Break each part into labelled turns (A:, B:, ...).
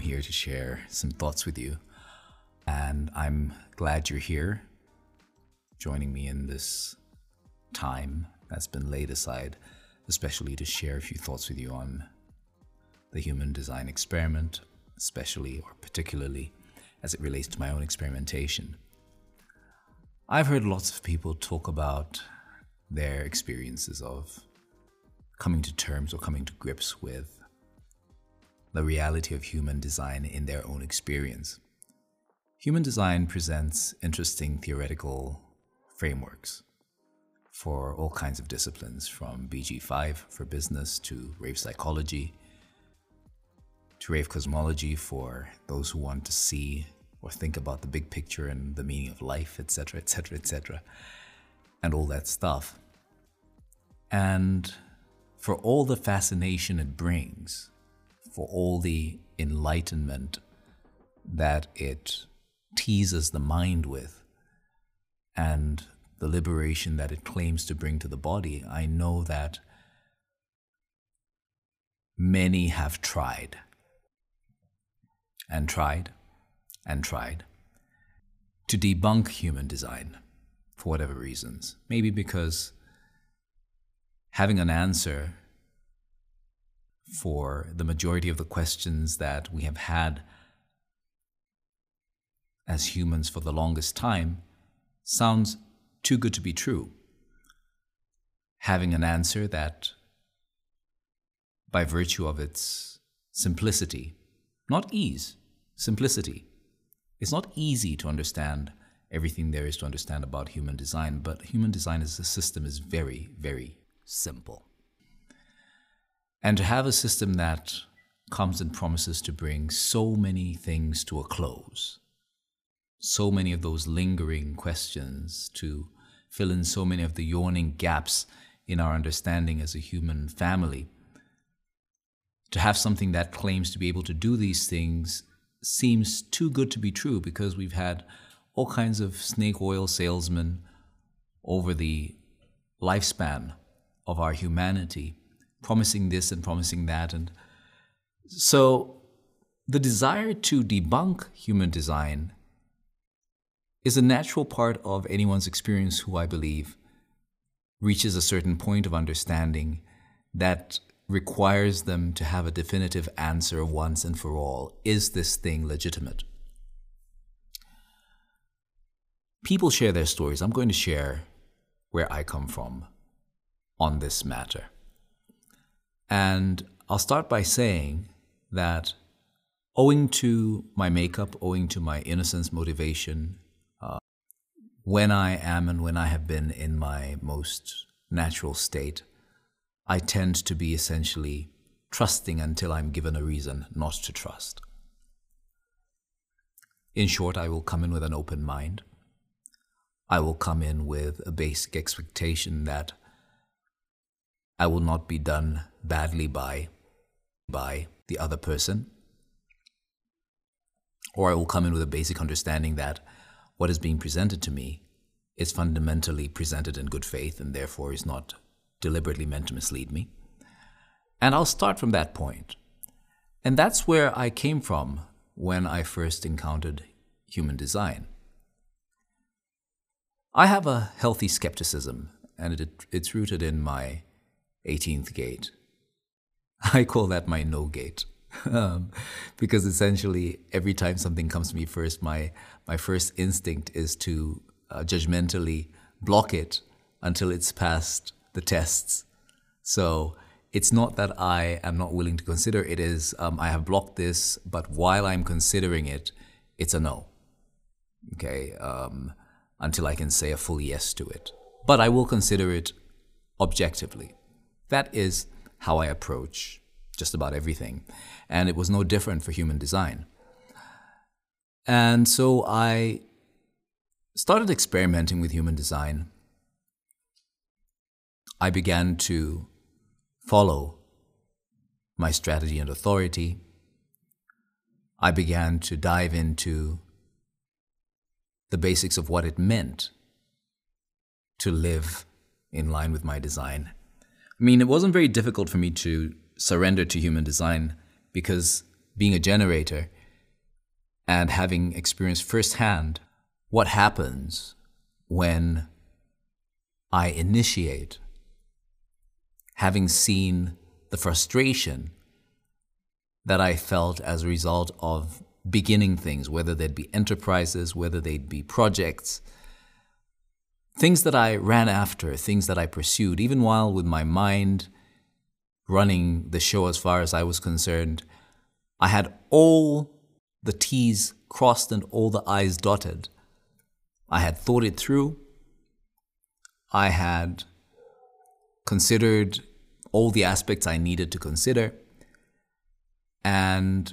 A: I'm here to share some thoughts with you. And I'm glad you're here, joining me in this time that's been laid aside, especially to share a few thoughts with you on the human design experiment, especially or particularly as it relates to my own experimentation. I've heard lots of people talk about their experiences of coming to terms or coming to grips with the reality of human design in their own experience. Human design presents interesting theoretical frameworks for all kinds of disciplines, from BG5 for business to rave psychology to rave cosmology for those who want to see or think about the big picture and the meaning of life, etc., etc., etc., and all that stuff. And for all the fascination it brings, for all the enlightenment that it teases the mind with, and the liberation that it claims to bring to the body, I know that many have tried and tried and tried to debunk human design for whatever reasons. Maybe because having an answer for the majority of the questions that we have had as humans for the longest time sounds too good to be true. Having an answer that, by virtue of its simplicity, not ease, simplicity, it's not easy to understand everything there is to understand about human design, but human design as a system is very, very simple. And to have a system that comes and promises to bring so many things to a close, so many of those lingering questions to fill in so many of the yawning gaps in our understanding as a human family. To have something that claims to be able to do these things seems too good to be true because we've had all kinds of snake oil salesmen over the lifespan of our humanity promising this and promising that. And so the desire to debunk human design is a natural part of anyone's experience who I believe reaches a certain point of understanding that requires them to have a definitive answer once and for all. Is this thing legitimate? People share their stories. I'm going to share where I come from on this matter. And I'll start by saying that owing to my makeup, owing to my innocence, motivation, uh, when I am and when I have been in my most natural state, I tend to be essentially trusting until I'm given a reason not to trust. In short, I will come in with an open mind. I will come in with a basic expectation that I will not be done badly by by the other person. Or I will come in with a basic understanding that what is being presented to me is fundamentally presented in good faith and therefore is not deliberately meant to mislead me. And I'll start from that point. And that's where I came from when I first encountered human design. I have a healthy skepticism, and it, it's rooted in my 18th gate. I call that my no gate. um, because essentially, every time something comes to me first, my, my first instinct is to uh, judgmentally block it until it's passed the tests. So it's not that I am not willing to consider, it is um, I have blocked this, but while I'm considering it, it's a no. Okay, um, until I can say a full yes to it. But I will consider it objectively. That is how I approach just about everything. And it was no different for human design. And so I started experimenting with human design I began to follow my strategy and authority. I began to dive into the basics of what it meant to live in line with my design. I mean, it wasn't very difficult for me to surrender to human design because being a generator and having experienced firsthand what happens when I initiate, having seen the frustration that I felt as a result of beginning things, whether they'd be enterprises, whether they'd be projects, things that I ran after, things that I pursued, even while with my mind running the show as far as I was concerned, I had all the T's crossed and all the I's dotted. I had thought it through. I had considered all the aspects I needed to consider. And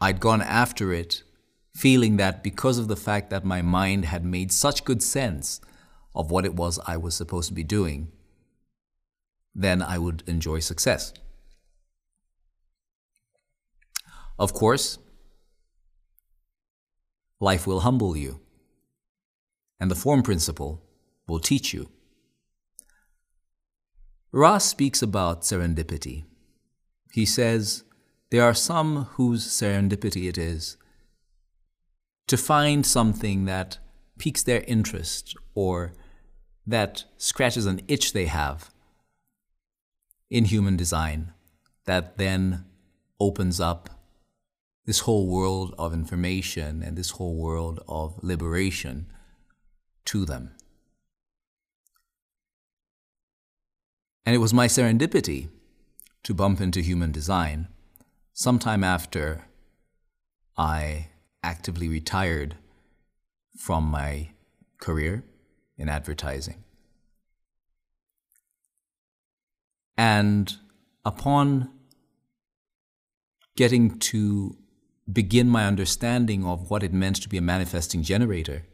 A: I'd gone after it, feeling that because of the fact that my mind had made such good sense of what it was I was supposed to be doing, then I would enjoy success. Of course, life will humble you, and the form principle will teach you. Ra speaks about serendipity. He says, There are some whose serendipity it is to find something that piques their interest or that scratches an itch they have in human design that then opens up this whole world of information and this whole world of liberation to them. And it was my serendipity to bump into human design sometime after I actively retired from my career in advertising. And upon getting to begin my understanding of what it meant to be a manifesting generator,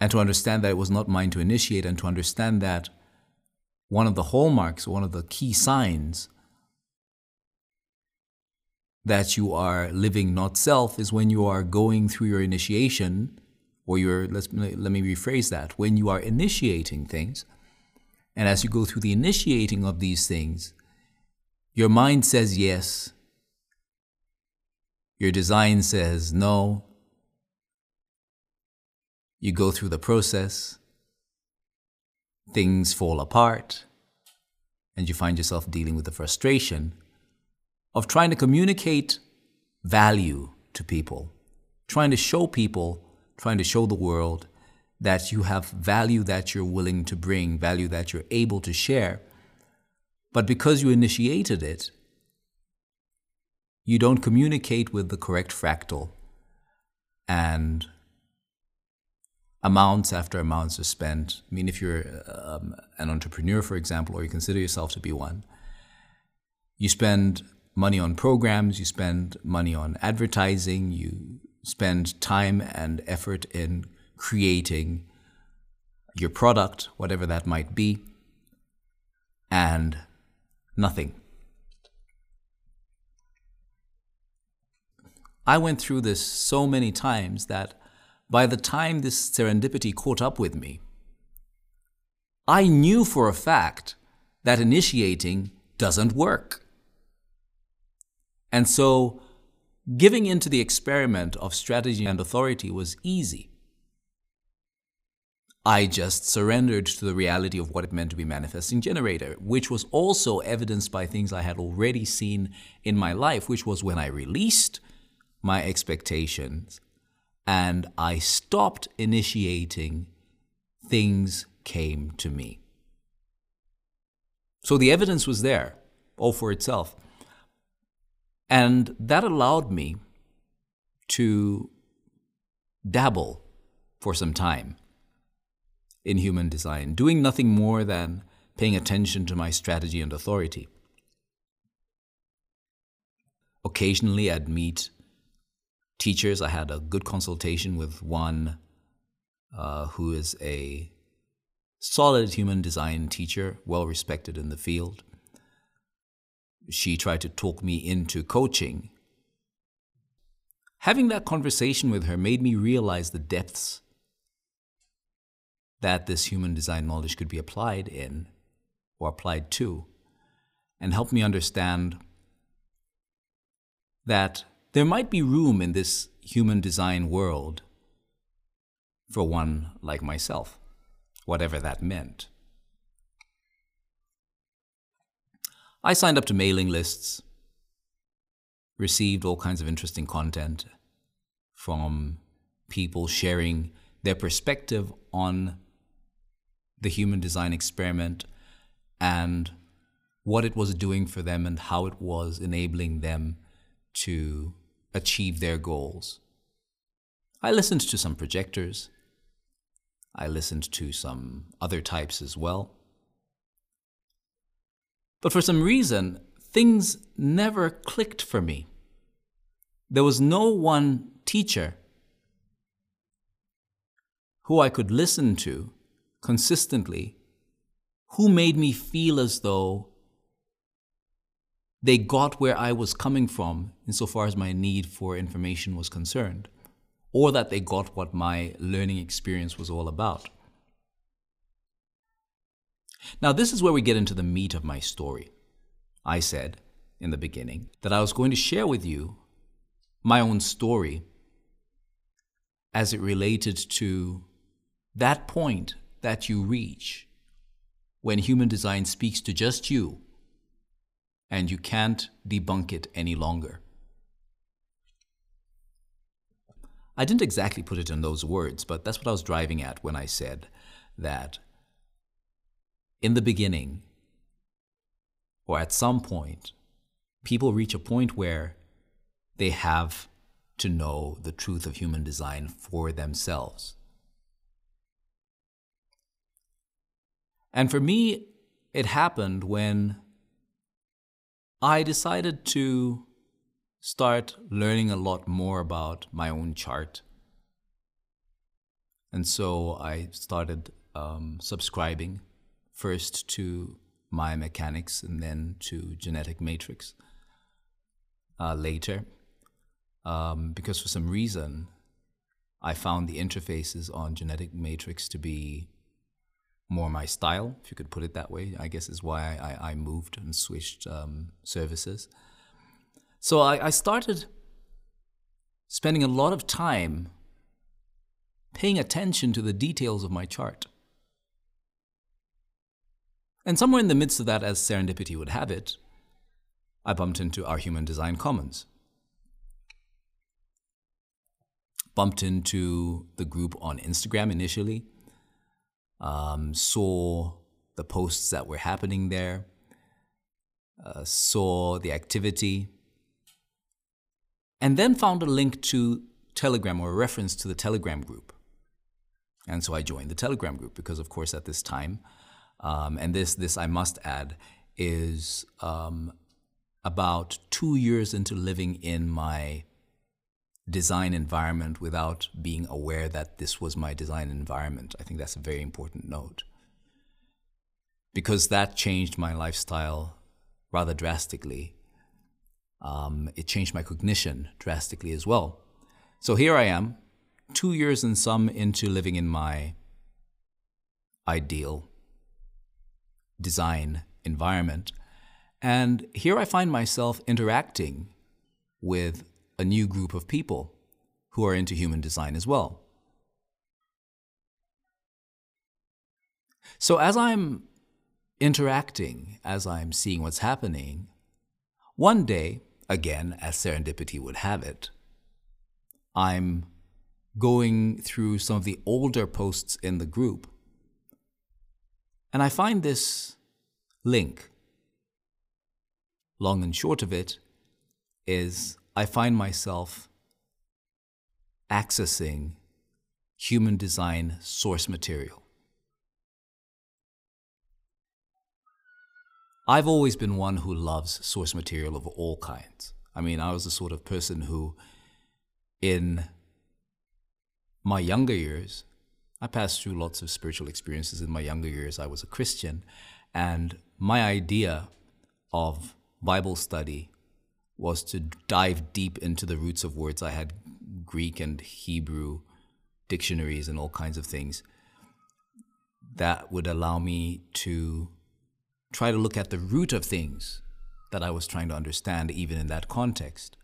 A: and to understand that it was not mine to initiate, and to understand that one of the hallmarks, one of the key signs that you are living not self is when you are going through your initiation, or your, let's, let me rephrase that, when you are initiating things. And as you go through the initiating of these things, your mind says yes, your design says no. You go through the process, things fall apart, and you find yourself dealing with the frustration of trying to communicate value to people, trying to show people, trying to show the world that you have value that you're willing to bring, value that you're able to share. But because you initiated it, you don't communicate with the correct fractal. And amounts after amounts are spent. I mean, if you're um, an entrepreneur, for example, or you consider yourself to be one, you spend money on programs, you spend money on advertising, you spend time and effort in creating your product, whatever that might be, and nothing. I went through this so many times that by the time this serendipity caught up with me, I knew for a fact that initiating doesn't work. And so giving into the experiment of strategy and authority was easy. I just surrendered to the reality of what it meant to be manifesting generator, which was also evidenced by things I had already seen in my life, which was when I released my expectations and I stopped initiating, things came to me. So the evidence was there, all for itself. And that allowed me to dabble for some time in human design, doing nothing more than paying attention to my strategy and authority. Occasionally, I'd meet teachers. I had a good consultation with one uh, who is a solid human design teacher, well respected in the field. She tried to talk me into coaching. Having that conversation with her made me realize the depths that this human design knowledge could be applied in or applied to. and helped me understand that there might be room in this human design world for one like myself, whatever that meant. I signed up to mailing lists, received all kinds of interesting content from people sharing their perspective on the human design experiment and what it was doing for them and how it was enabling them to achieve their goals. I listened to some projectors. I listened to some other types as well. But for some reason, things never clicked for me. There was no one teacher who I could listen to consistently who made me feel as though they got where I was coming from insofar as my need for information was concerned, or that they got what my learning experience was all about. Now, this is where we get into the meat of my story. I said in the beginning that I was going to share with you my own story as it related to that point that you reach when human design speaks to just you and you can't debunk it any longer. I didn't exactly put it in those words, but that's what I was driving at when I said that in the beginning, or at some point, people reach a point where they have to know the truth of human design for themselves. And for me, it happened when I decided to start learning a lot more about my own chart. And so I started um, subscribing first to Maia Mechanics and then to Genetic Matrix uh, later. Um, because for some reason, I found the interfaces on Genetic Matrix to be more my style, if you could put it that way, I guess is why I, I moved and switched um, services. So I, I started spending a lot of time paying attention to the details of my chart. And somewhere in the midst of that, as serendipity would have it, I bumped into our Human Design Commons. Bumped into the group on Instagram initially um, saw the posts that were happening there, uh, saw the activity, and then found a link to Telegram or a reference to the Telegram group. And so I joined the Telegram group because, of course, at this time, um, and this, this I must add, is um, about two years into living in my design environment without being aware that this was my design environment. I think that's a very important note. Because that changed my lifestyle rather drastically. Um, it changed my cognition drastically as well. So here I am, two years and some into living in my ideal design environment. And here I find myself interacting with a new group of people who are into human design as well. So, as I'm interacting, as I'm seeing what's happening, one day, again, as serendipity would have it, I'm going through some of the older posts in the group, and I find this link. Long and short of it is I find myself accessing human design source material. I've always been one who loves source material of all kinds. I mean, I was the sort of person who, in my younger years, I passed through lots of spiritual experiences in my younger years. I was a Christian, and my idea of Bible study was to dive deep into the roots of words. I had Greek and Hebrew dictionaries and all kinds of things that would allow me to try to look at the root of things that I was trying to understand, even in that context.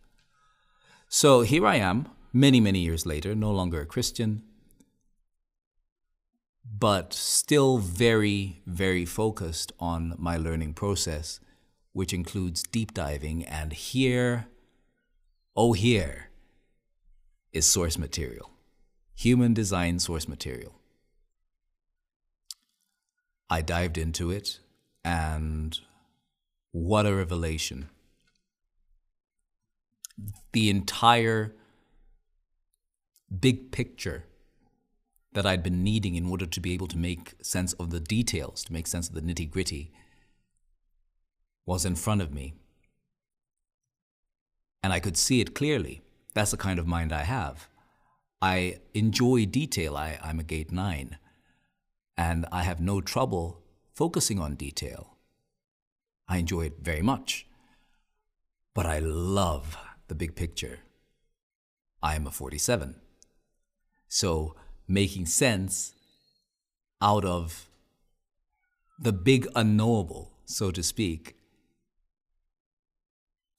A: So here I am, many, many years later, no longer a Christian, but still very, very focused on my learning process, which includes deep diving. And here, oh, here is source material, human design source material. I dived into it, and what a revelation. The entire big picture that I'd been needing in order to be able to make sense of the details, to make sense of the nitty gritty, was in front of me. And I could see it clearly. That's the kind of mind I have. I enjoy detail. I, I'm a gate nine. And I have no trouble focusing on detail. I enjoy it very much. But I love the big picture. I am a 47. So making sense out of the big unknowable, so to speak,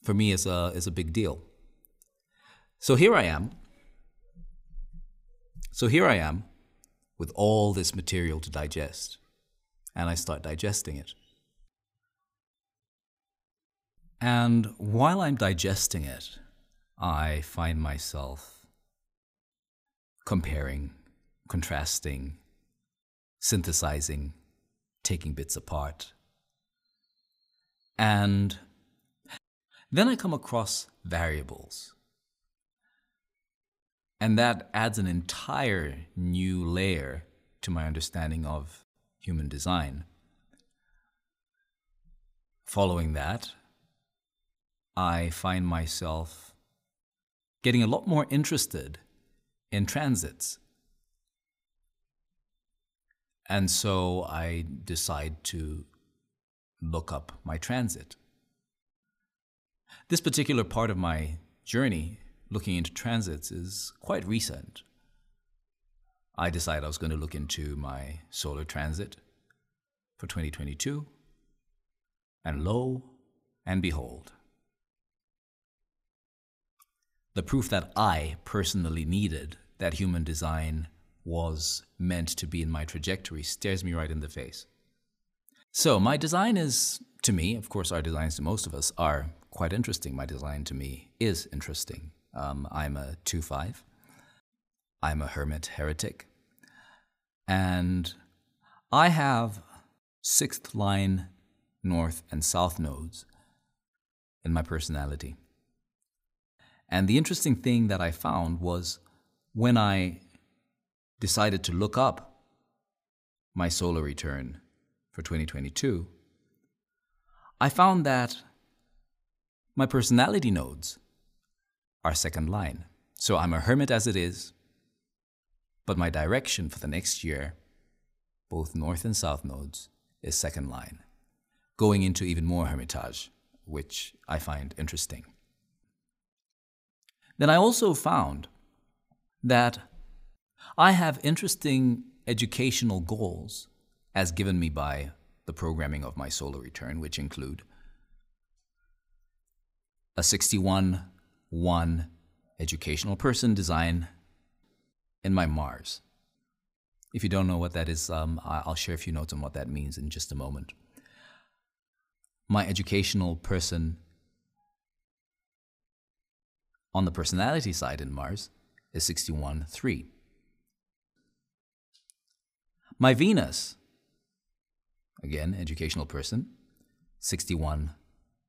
A: for me is a, is a big deal. So here I am. So here I am with all this material to digest, and I start digesting it. And while I'm digesting it, I find myself comparing contrasting, synthesizing, taking bits apart. And then I come across variables. And that adds an entire new layer to my understanding of human design. Following that, I find myself getting a lot more interested in transits and so I decide to look up my transit. This particular part of my journey, looking into transits, is quite recent. I decided I was going to look into my solar transit for 2022, and lo and behold, the proof that I personally needed that human design was meant to be in my trajectory stares me right in the face. So, my design is, to me, of course, our designs to most of us are quite interesting. My design to me is interesting. Um, I'm a 2 5, I'm a hermit heretic, and I have sixth line north and south nodes in my personality. And the interesting thing that I found was when I decided to look up my solar return for 2022, I found that my personality nodes are second line. So I'm a hermit as it is, but my direction for the next year, both north and south nodes, is second line, going into even more hermitage, which I find interesting. Then I also found that I have interesting educational goals as given me by the programming of my solar return, which include a 61 1 educational person design in my Mars. If you don't know what that is, um, I'll share a few notes on what that means in just a moment. My educational person on the personality side in Mars is 61 3. My Venus, again, educational person, 61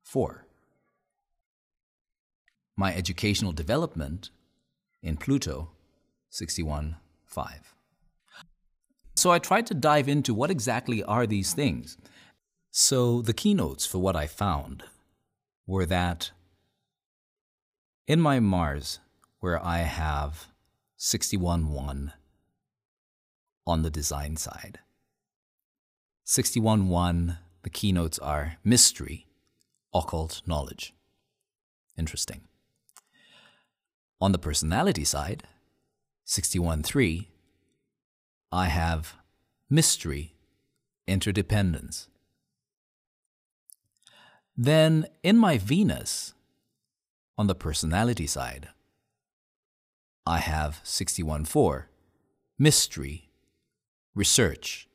A: 4. My educational development in Pluto, 61 5. So I tried to dive into what exactly are these things. So the keynotes for what I found were that in my Mars, where I have 61 1 on the design side. 61.1, the keynotes are mystery, occult knowledge. Interesting. On the personality side, 61.3, I have mystery, interdependence. Then in my Venus, on the personality side, I have 61.4, mystery, research.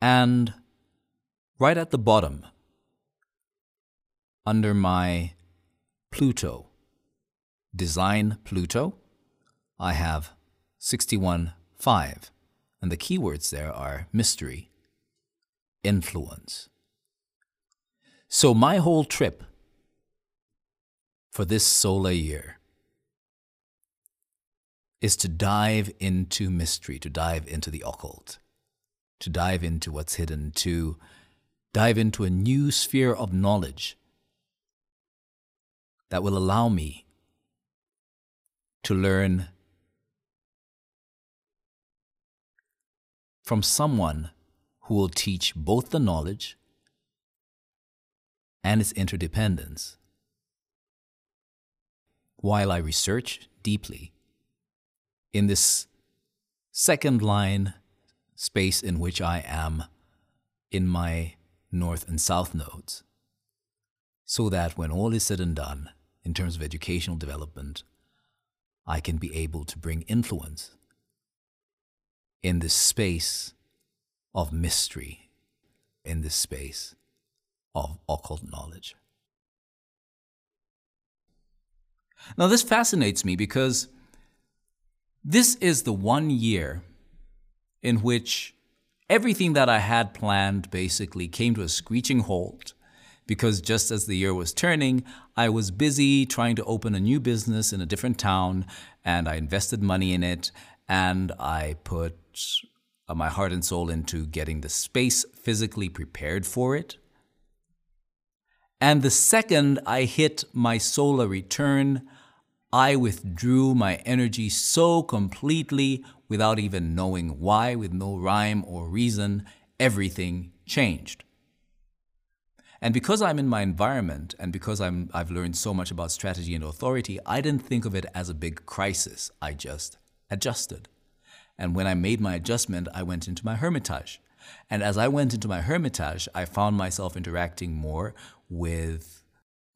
A: And right at the bottom, under my Pluto, design Pluto, I have 61.5. And the keywords there are mystery, influence. So my whole trip for this solar year is to dive into mystery, to dive into the occult, to dive into what's hidden, to dive into a new sphere of knowledge that will allow me to learn from someone who will teach both the knowledge and its interdependence. While I research deeply in this second line space in which I am in my north and south nodes, so that when all is said and done in terms of educational development, I can be able to bring influence in this space of mystery, in this space of occult knowledge. Now, this fascinates me because this is the one year in which everything that I had planned basically came to a screeching halt because just as the year was turning, I was busy trying to open a new business in a different town and I invested money in it and I put uh, my heart and soul into getting the space physically prepared for it. And the second I hit my solar return, I withdrew my energy so completely without even knowing why, with no rhyme or reason, everything changed. And because I'm in my environment and because I'm, I've learned so much about strategy and authority, I didn't think of it as a big crisis. I just adjusted. And when I made my adjustment, I went into my hermitage. And as I went into my hermitage, I found myself interacting more with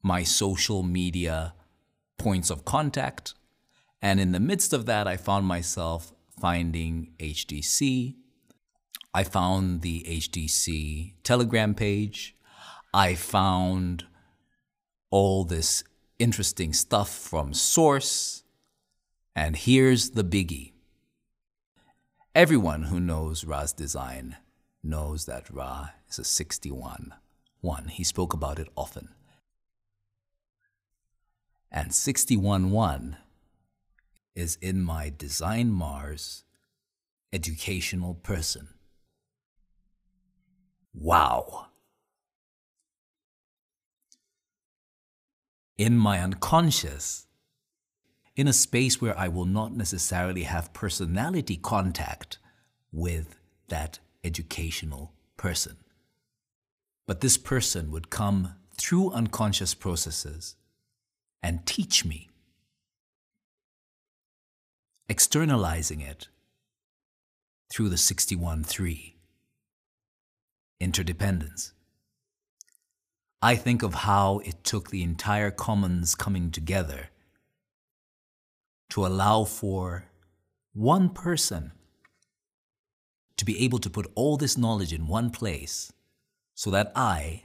A: my social media points of contact. And in the midst of that, I found myself finding HDC. I found the HDC Telegram page. I found all this interesting stuff from Source. And here's the biggie Everyone who knows Ra's design knows that Ra is a 61. One, he spoke about it often. And 61 1 is in my Design Mars educational person. Wow. In my unconscious, in a space where I will not necessarily have personality contact with that educational person. But this person would come through unconscious processes and teach me, externalizing it through the 61 3 interdependence. I think of how it took the entire commons coming together to allow for one person to be able to put all this knowledge in one place so that I,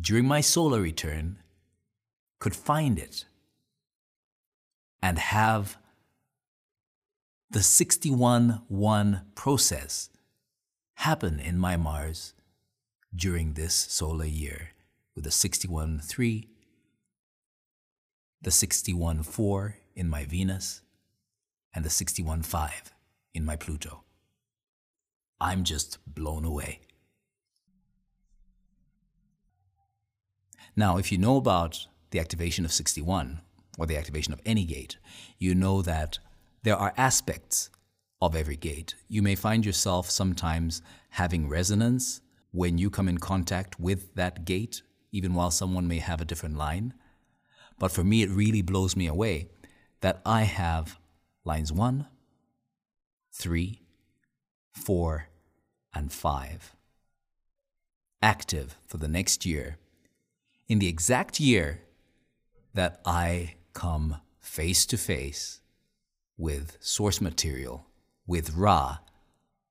A: during my solar return, could find it and have the 61 1 process happen in my Mars during this solar year with the 61 3, the 61 4 in my Venus, and the 61 5 in my Pluto. I'm just blown away. Now, if you know about the activation of 61 or the activation of any gate, you know that there are aspects of every gate. You may find yourself sometimes having resonance when you come in contact with that gate, even while someone may have a different line. But for me, it really blows me away that I have lines one, three, four, and 5. active for the next year, in the exact year that I come face to face with source material, with Ra,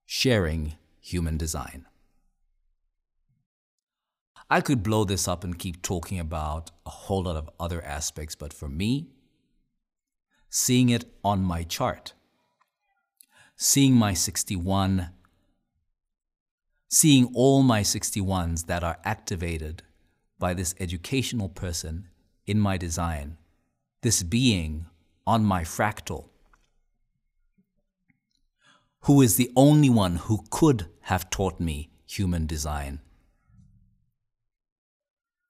A: sharing human design. I could blow this up and keep talking about a whole lot of other aspects, but for me, seeing it on my chart, seeing my 61, seeing all my 61s that are activated by this educational person in my design, this being on my fractal, who is the only one who could have taught me human design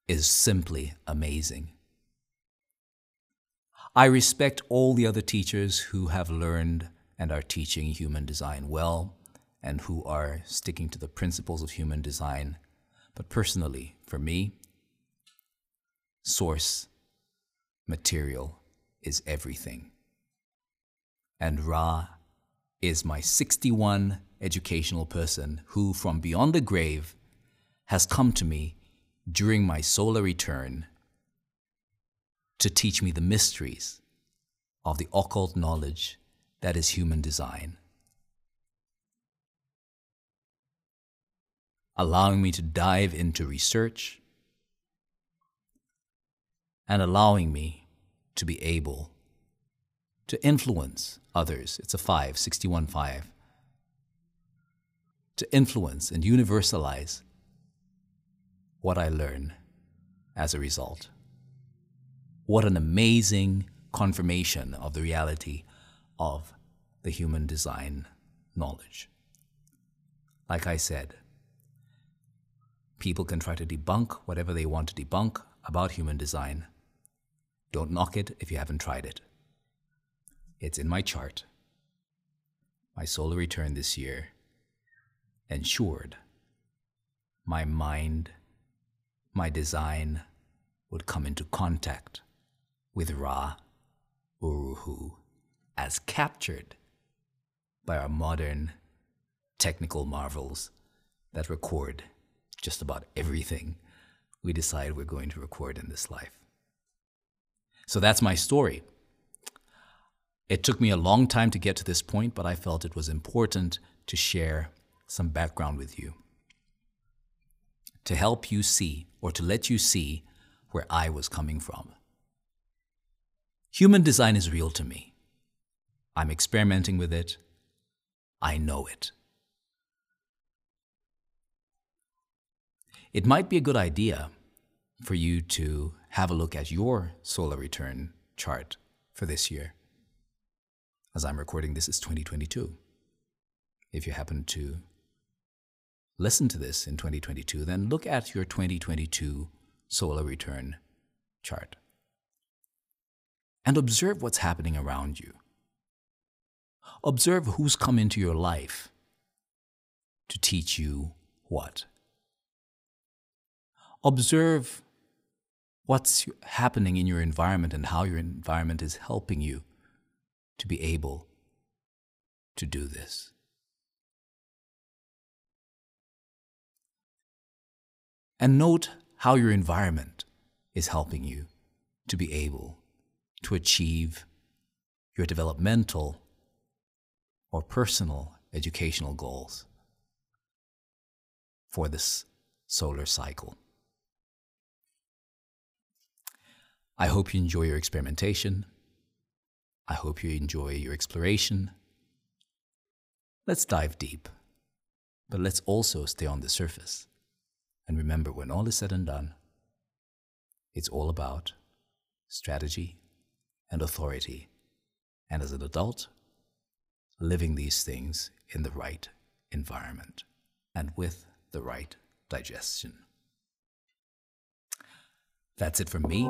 A: is simply amazing. I respect all the other teachers who have learned and are teaching human design well and who are sticking to the principles of human design. But personally, for me, source material is everything. And Ra is my 61 educational person who, from beyond the grave, has come to me during my solar return to teach me the mysteries of the occult knowledge that is human design, allowing me to dive into research and allowing me to be able to influence others. It's a 5, 61 5. To influence and universalize what I learn as a result. What an amazing confirmation of the reality of the human design knowledge. Like I said, people can try to debunk whatever they want to debunk about human design. Don't knock it if you haven't tried it. It's in my chart. My solar return this year ensured my mind my design would come into contact with Ra Uruhu as captured by our modern technical marvels that record just about everything we decide we're going to record in this life. So that's my story. It took me a long time to get to this point, but I felt it was important to share some background with you to help you see or to let you see where I was coming from. Human design is real to me. I'm experimenting with it. I know it. It might be a good idea for you to have a look at your solar return chart for this year. As I'm recording this, it's 2022. If you happen to listen to this in 2022, then look at your 2022 solar return chart and observe what's happening around you. Observe who's come into your life to teach you what. Observe what's happening in your environment and how your environment is helping you to be able to do this. And note how your environment is helping you to be able to achieve your developmental or personal educational goals for this solar cycle. I hope you enjoy your experimentation. I hope you enjoy your exploration. Let's dive deep, but let's also stay on the surface. And remember, when all is said and done, it's all about strategy and authority. And as an adult, living these things in the right environment and with the right digestion. That's it from me.